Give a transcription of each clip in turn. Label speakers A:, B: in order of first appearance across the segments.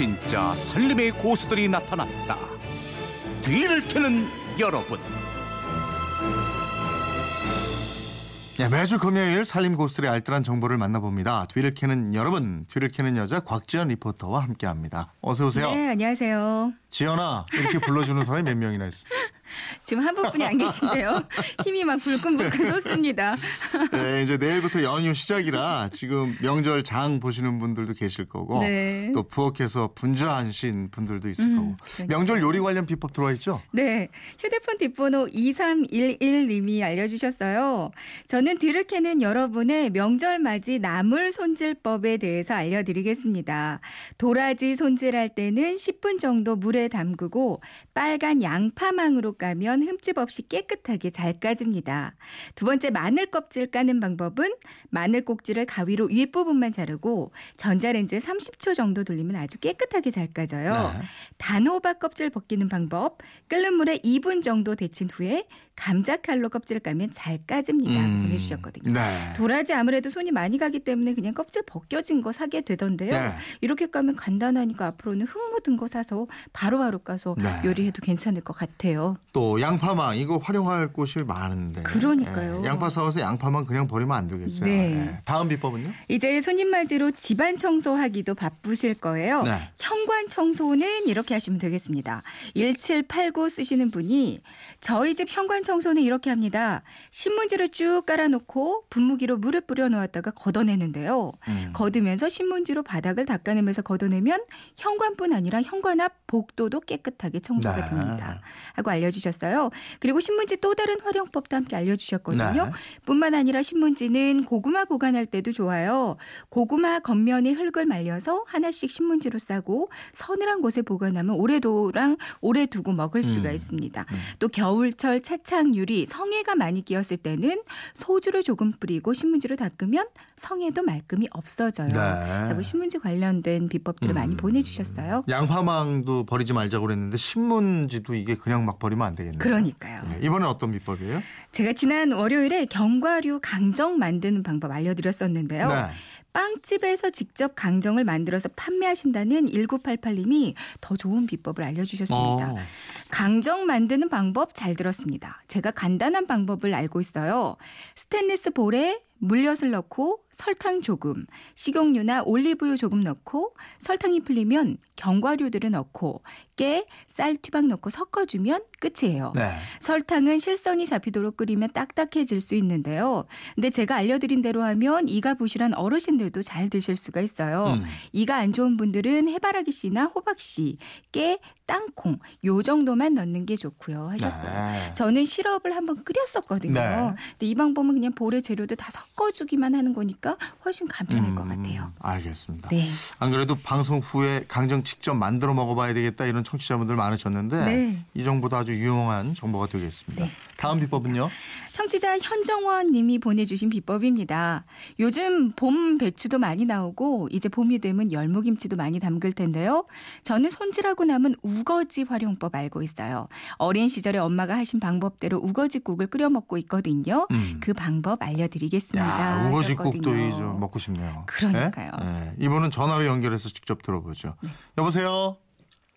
A: 진짜 살림의 고수들이 나타났다. 뒤를 캐는 여러분.
B: 네, 매주 금요일 살림 고수들의 알뜰한 정보를 만나봅니다. 뒤를 캐는 여러분, 뒤를 캐는 여자 곽지연 리포터와 함께합니다. 어서 오세요.
C: 네, 안녕하세요.
B: 지연아 이렇게 불러주는 사람이 몇 명이나 있어?
C: 지금 한 분뿐이 안 계신데요. 힘이 막 불끈불끈 솟습니다.
B: 네, 이제 내일부터 연휴 시작이라 지금 명절 장 보시는 분들도 계실 거고
C: 네.
B: 또 부엌에서 분주하신 분들도 있을
C: 음,
B: 거고
C: 그러니까요.
B: 명절 요리 관련 비법 들어와 있죠?
C: 네, 휴대폰 뒷번호 2311님이 알려주셨어요. 저는 뒤를 캐는 여러분의 명절 맞이 나물 손질법에 대해서 알려드리겠습니다. 도라지 손질할 때는 10분 정도 물에 담그고 빨간 양파망으로 까면 흠집 없이 깨끗하게 잘 까집니다. 두 번째 마늘 껍질 까는 방법은 마늘 꼭지를 가위로 윗부분만 자르고 전자레인지에 30초 정도 돌리면 아주 깨끗하게 잘 까져요.
B: 네.
C: 단호박 껍질 벗기는 방법. 끓는 물에 2분 정도 데친 후에 감자 칼로 껍질을 까면 잘 까집니다.
B: 음,
C: 보내주셨거든요.
B: 네.
C: 도라지 아무래도 손이 많이 가기 때문에 그냥 껍질 벗겨진 거 사게 되던데요.
B: 네.
C: 이렇게 까면 간단하니까 앞으로는 흙 묻은 거 사서 바로바로 까서
B: 네.
C: 요리해 도 괜찮을 것 같아요.
B: 또 양파망 이거 활용할 곳이 많은데.
C: 그러니까요.
B: 예, 양파 사와서 양파만 그냥 버리면 안 되겠어요.
C: 네.
B: 예. 다음 비법은요?
C: 이제 손님 맞이로 집안 청소하기도 바쁘실 거예요.
B: 네.
C: 현관 청소는 이렇게 하시면 되겠습니다. 1789 쓰시는 분이 저희 집 현관 청소는 이렇게 합니다. 신문지를 쭉 깔아놓고 분무기로 물을 뿌려 놓았다가 걷어내는데요.
B: 음.
C: 걷으면서 신문지로 바닥을 닦아내면서 걷어내면 현관뿐 아니라 현관 앞 복도도 깨끗하게 청소 가
B: 네.
C: 됩니다. 하고 알려주셨어요. 그리고 신문지 또 다른 활용법도 함께 알려주셨거든요.
B: 네.
C: 뿐만 아니라 신문지는 고구마 보관할 때도 좋아요. 고구마 겉면에 흙을 말려서 하나씩 신문지로 싸고 서늘한 곳에 보관하면 오래도랑 오래 두고 먹을 수가
B: 음.
C: 있습니다. 또 겨울철 차창 유리 성에가 많이 끼었을 때는 소주를 조금 뿌리고 신문지로 닦으면 성에도 말끔히 없어져요.
B: 네.
C: 하고 신문지 관련된 비법들을 많이
B: 음.
C: 보내주셨어요.
B: 양파망도 버리지 말자고 그랬는데 신문 지도 이게 그냥 막 버리면 안 되겠네요.
C: 그러니까요.
B: 예, 이번엔 어떤 비법이에요?
C: 제가 지난 월요일에 견과류 강정 만드는 방법 알려드렸었는데요.
B: 네.
C: 빵집에서 직접 강정을 만들어서 판매하신다는 1988님이 더 좋은 비법을 알려주셨습니다.
B: 어.
C: 강정 만드는 방법 잘 들었습니다. 제가 간단한 방법을 알고 있어요. 스테인리스 볼에 물엿을 넣고 설탕 조금, 식용유나 올리브유 조금 넣고 설탕이 풀리면 견과류들을 넣고 깨, 쌀, 튀밥 넣고 섞어주면 끝이에요.
B: 네.
C: 설탕은 실선이 잡히도록 끓이면 딱딱해질 수 있는데요. 근데 제가 알려드린 대로 하면 이가 부실한 어르신들도 잘 드실 수가 있어요.
B: 음.
C: 이가 안 좋은 분들은 해바라기 씨나 호박 씨, 깨, 땅콩 요 정도만 넣는 게 좋고요 하셨어요.
B: 네.
C: 저는 시럽을 한번 끓였었거든요.
B: 네.
C: 근데 이 방법은 그냥 볼에 재료들 다 섞어주기만 하는 거니까 훨씬 간편할 것
B: 음,
C: 같아요.
B: 알겠습니다.
C: 네.
B: 안 그래도 방송 후에 강정 직접 만들어 먹어봐야 되겠다 이런 청취자분들 많으셨는데
C: 네.
B: 이 정보도 아주 유용한 정보가 되겠습니다.
C: 네.
B: 다음 비법은요?
C: 청취자 현정원 님이 보내주신 비법입니다. 요즘 봄 배추도 많이 나오고 이제 봄이 되면 열무김치도 많이 담글 텐데요. 저는 손질하고 남은 우거지 활용법 알고 있어요. 어린 시절에 엄마가 하신 방법대로 우거지국을 끓여 먹고 있거든요.
B: 음.
C: 그 방법 알려드리겠습니다.
B: 야, 우거지국도. 이제 먹고 싶네요.
C: 그러니까요.
B: 네? 네. 이분은 전화로 연결해서 직접 들어보죠. 여보세요.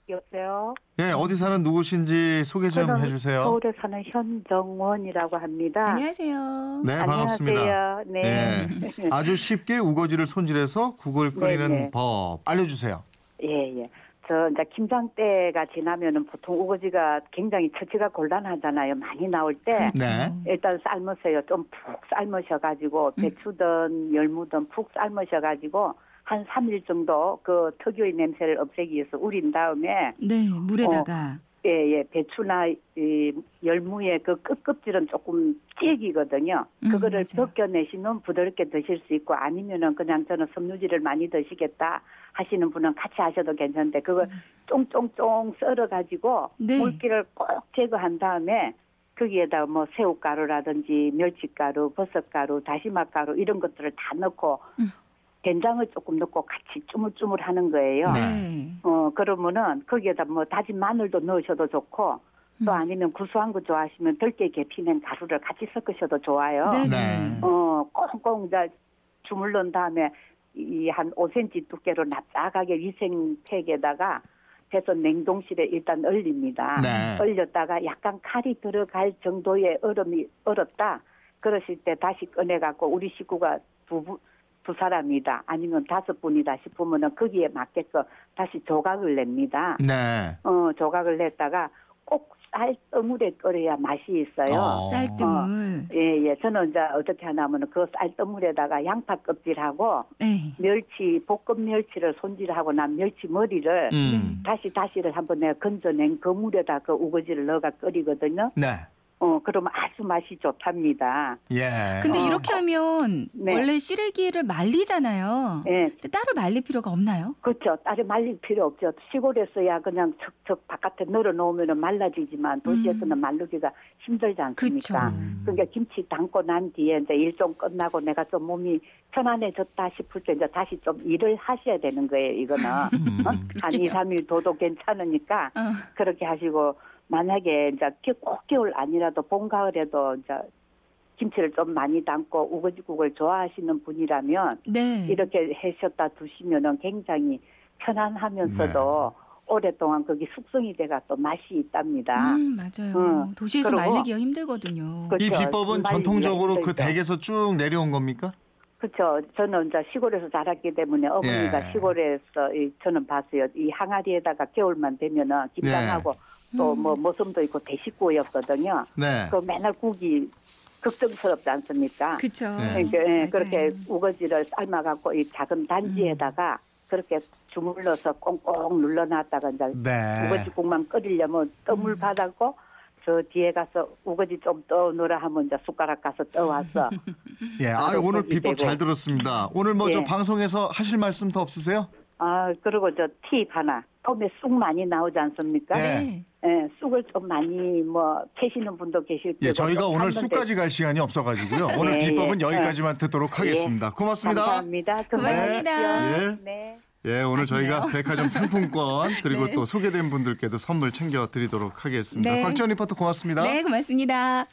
D: 여보세요.
B: 예, 어디 사는 누구신지 소개 좀
D: 저는
B: 해주세요.
D: 서울에 사는 현정원이라고 합니다.
C: 안녕하세요.
B: 네, 반갑습니다.
D: 안녕하세요. 네.
B: 아주 쉽게 우거지를 손질해서 국을 끓이는
D: 네, 네.
B: 법 알려주세요.
D: 예, 예. 저 이제 김장 때가 지나면은 보통 우거지가 굉장히 처치가 곤란하잖아요. 많이 나올 때
B: 네.
D: 일단 삶으세요. 좀 푹 삶으셔 가지고
C: 음.
D: 배추든 열무든 푹 삶으셔 가지고 한 3일 정도 그 특유의 냄새를 없애기 위해서 우린 다음에
C: 네, 물에다가
D: 예, 예, 배추나 이 열무의 그 끝껍질은 조금 찌기거든요.
C: 음,
D: 그거를
C: 맞아요.
D: 벗겨내시면 부드럽게 드실 수 있고 아니면은 그냥 저는 섬유질을 많이 드시겠다 하시는 분은 같이 하셔도 괜찮은데 그걸 쫑쫑쫑 썰어 가지고
C: 네.
D: 물기를 꼭 제거한 다음에 거기에다 뭐 새우가루라든지 멸치가루, 버섯가루, 다시마가루 이런 것들을 다 넣고
C: 음.
D: 된장을 조금 넣고 같이 쭈물쭈물 하는 거예요.
C: 네.
D: 어 그러면은 거기에다 뭐 다진 마늘도 넣으셔도 좋고 또
C: 음.
D: 아니면 구수한 거 좋아하시면 덜게 개피는 가루를 같이 섞으셔도 좋아요.
C: 네.
B: 네.
D: 어 꽁꽁 이제 주물른 다음에 이 한 5cm 두께로 납작하게 위생팩에다가 해서 냉동실에 일단 얼립니다.
B: 네.
D: 얼렸다가 약간 칼이 들어갈 정도의 얼음이 얼었다. 그러실 때 다시 꺼내 갖고 우리 식구가 두, 부- 두 사람이다 아니면 다섯 분이다 싶으면은 거기에 맞게끔 다시 조각을 냅니다.
B: 네.
D: 어 조각을 냈다가 꼭 쌀뜨물에 끓여야 맛이 있어요.
B: 어.
C: 쌀뜨물.
D: 예, 예. 저는 이제 어떻게 하냐면은 그 쌀뜨물에다가 양파 껍질하고
C: 네.
D: 멸치, 볶음 멸치를 손질하고 난 멸치 머리를
B: 음.
D: 다시 다시를 한번 내가 건져낸 그 물에다 그 우거지를 넣어가 끓이거든요.
B: 네.
D: 어, 그러면 아주 맛이 좋답니다.
B: 예.
C: 근데
D: 어.
C: 이렇게 하면
D: 네.
C: 원래 시래기를 말리잖아요.
D: 예.
C: 근데 따로 말릴 필요가 없나요?
D: 그렇죠. 따로 말릴 필요 없죠. 시골에서야 그냥 척척 바깥에 널어 놓으면 말라지지만 도시에서는 말르기가 힘들지 않습니까?
C: 음. 그쵸.
D: 그러니까 김치 담고 난 뒤에 이제 일 좀 끝나고 내가 좀 몸이 편안해졌다 싶을 때 이제 다시 좀 일을 하셔야 되는 거예요, 이거는. 어? 한
C: 그렇게요.
D: 2, 3일 둬도 괜찮으니까
C: 어.
D: 그렇게 하시고 만약에 이제 겨- 꼭 겨울 아니라도 봄 가을에도 이제 김치를 좀 많이 담고 우거지국을 좋아하시는 분이라면
C: 네.
D: 이렇게 해셨다 두시면은 굉장히 편안하면서도 오랫동안 거기 숙성이 돼가 또 맛이 있답니다.
C: 음, 맞아요.
D: 응.
C: 도시에서 말리기가 힘들거든요.
D: 그-
B: 이
D: 그렇죠.
B: 비법은 전통적으로 그. 댁에서 쭉 내려온 겁니까?
D: 그렇죠. 저는 이제 시골에서 자랐기 때문에 어머니가
B: 예.
D: 시골에서 이- 저는 봤어요. 이 항아리에다가 겨울만 되면은 김장하고 또뭐 모섬도 있고 대식구였거든요.
B: 네.
D: 그 맨날 국이 걱정스럽지 않습니까?
C: 그렇죠.
B: 네.
C: 맞아요.
D: 그렇게 우거지를 삶아갖고 이 작은 단지에다가 그렇게 주물러서 꽁꽁 눌러놨다가 이제
B: 네.
D: 우거지 국만 끓이려면 떠물 받았고 저 뒤에 가서 우거지 좀 떠놓으라 하면 이제 숟가락 가서 떠와서
B: 예. 아, 오늘 비법
D: 되고.
B: 잘 들었습니다. 오늘 뭐저
D: 예.
B: 방송에서 하실 말씀 더 없으세요?
D: 아 그리고 저 팁 하나 봄에 쑥 많이 나오지 않습니까?
B: 예.
C: 네.
D: 예, 쑥을 좀 많이 뭐 캐시는 분도 계실
B: 예,
D: 거고
B: 저희가
D: 좀
B: 오늘 쑥까지 갈 시간이 없어가지고요. 오늘
D: 예,
B: 비법은
D: 예.
B: 여기까지만 듣도록 하겠습니다. 고맙습니다.
D: 감사합니다.
C: 고맙습니다.
B: 예.
D: 네.
B: 예, 오늘
C: 아시네요.
B: 저희가 백화점 상품권 그리고
C: 네.
B: 또 소개된 분들께도 선물 챙겨 드리도록 하겠습니다.
C: 네.
B: 곽지원 리포터 고맙습니다.
C: 네, 고맙습니다.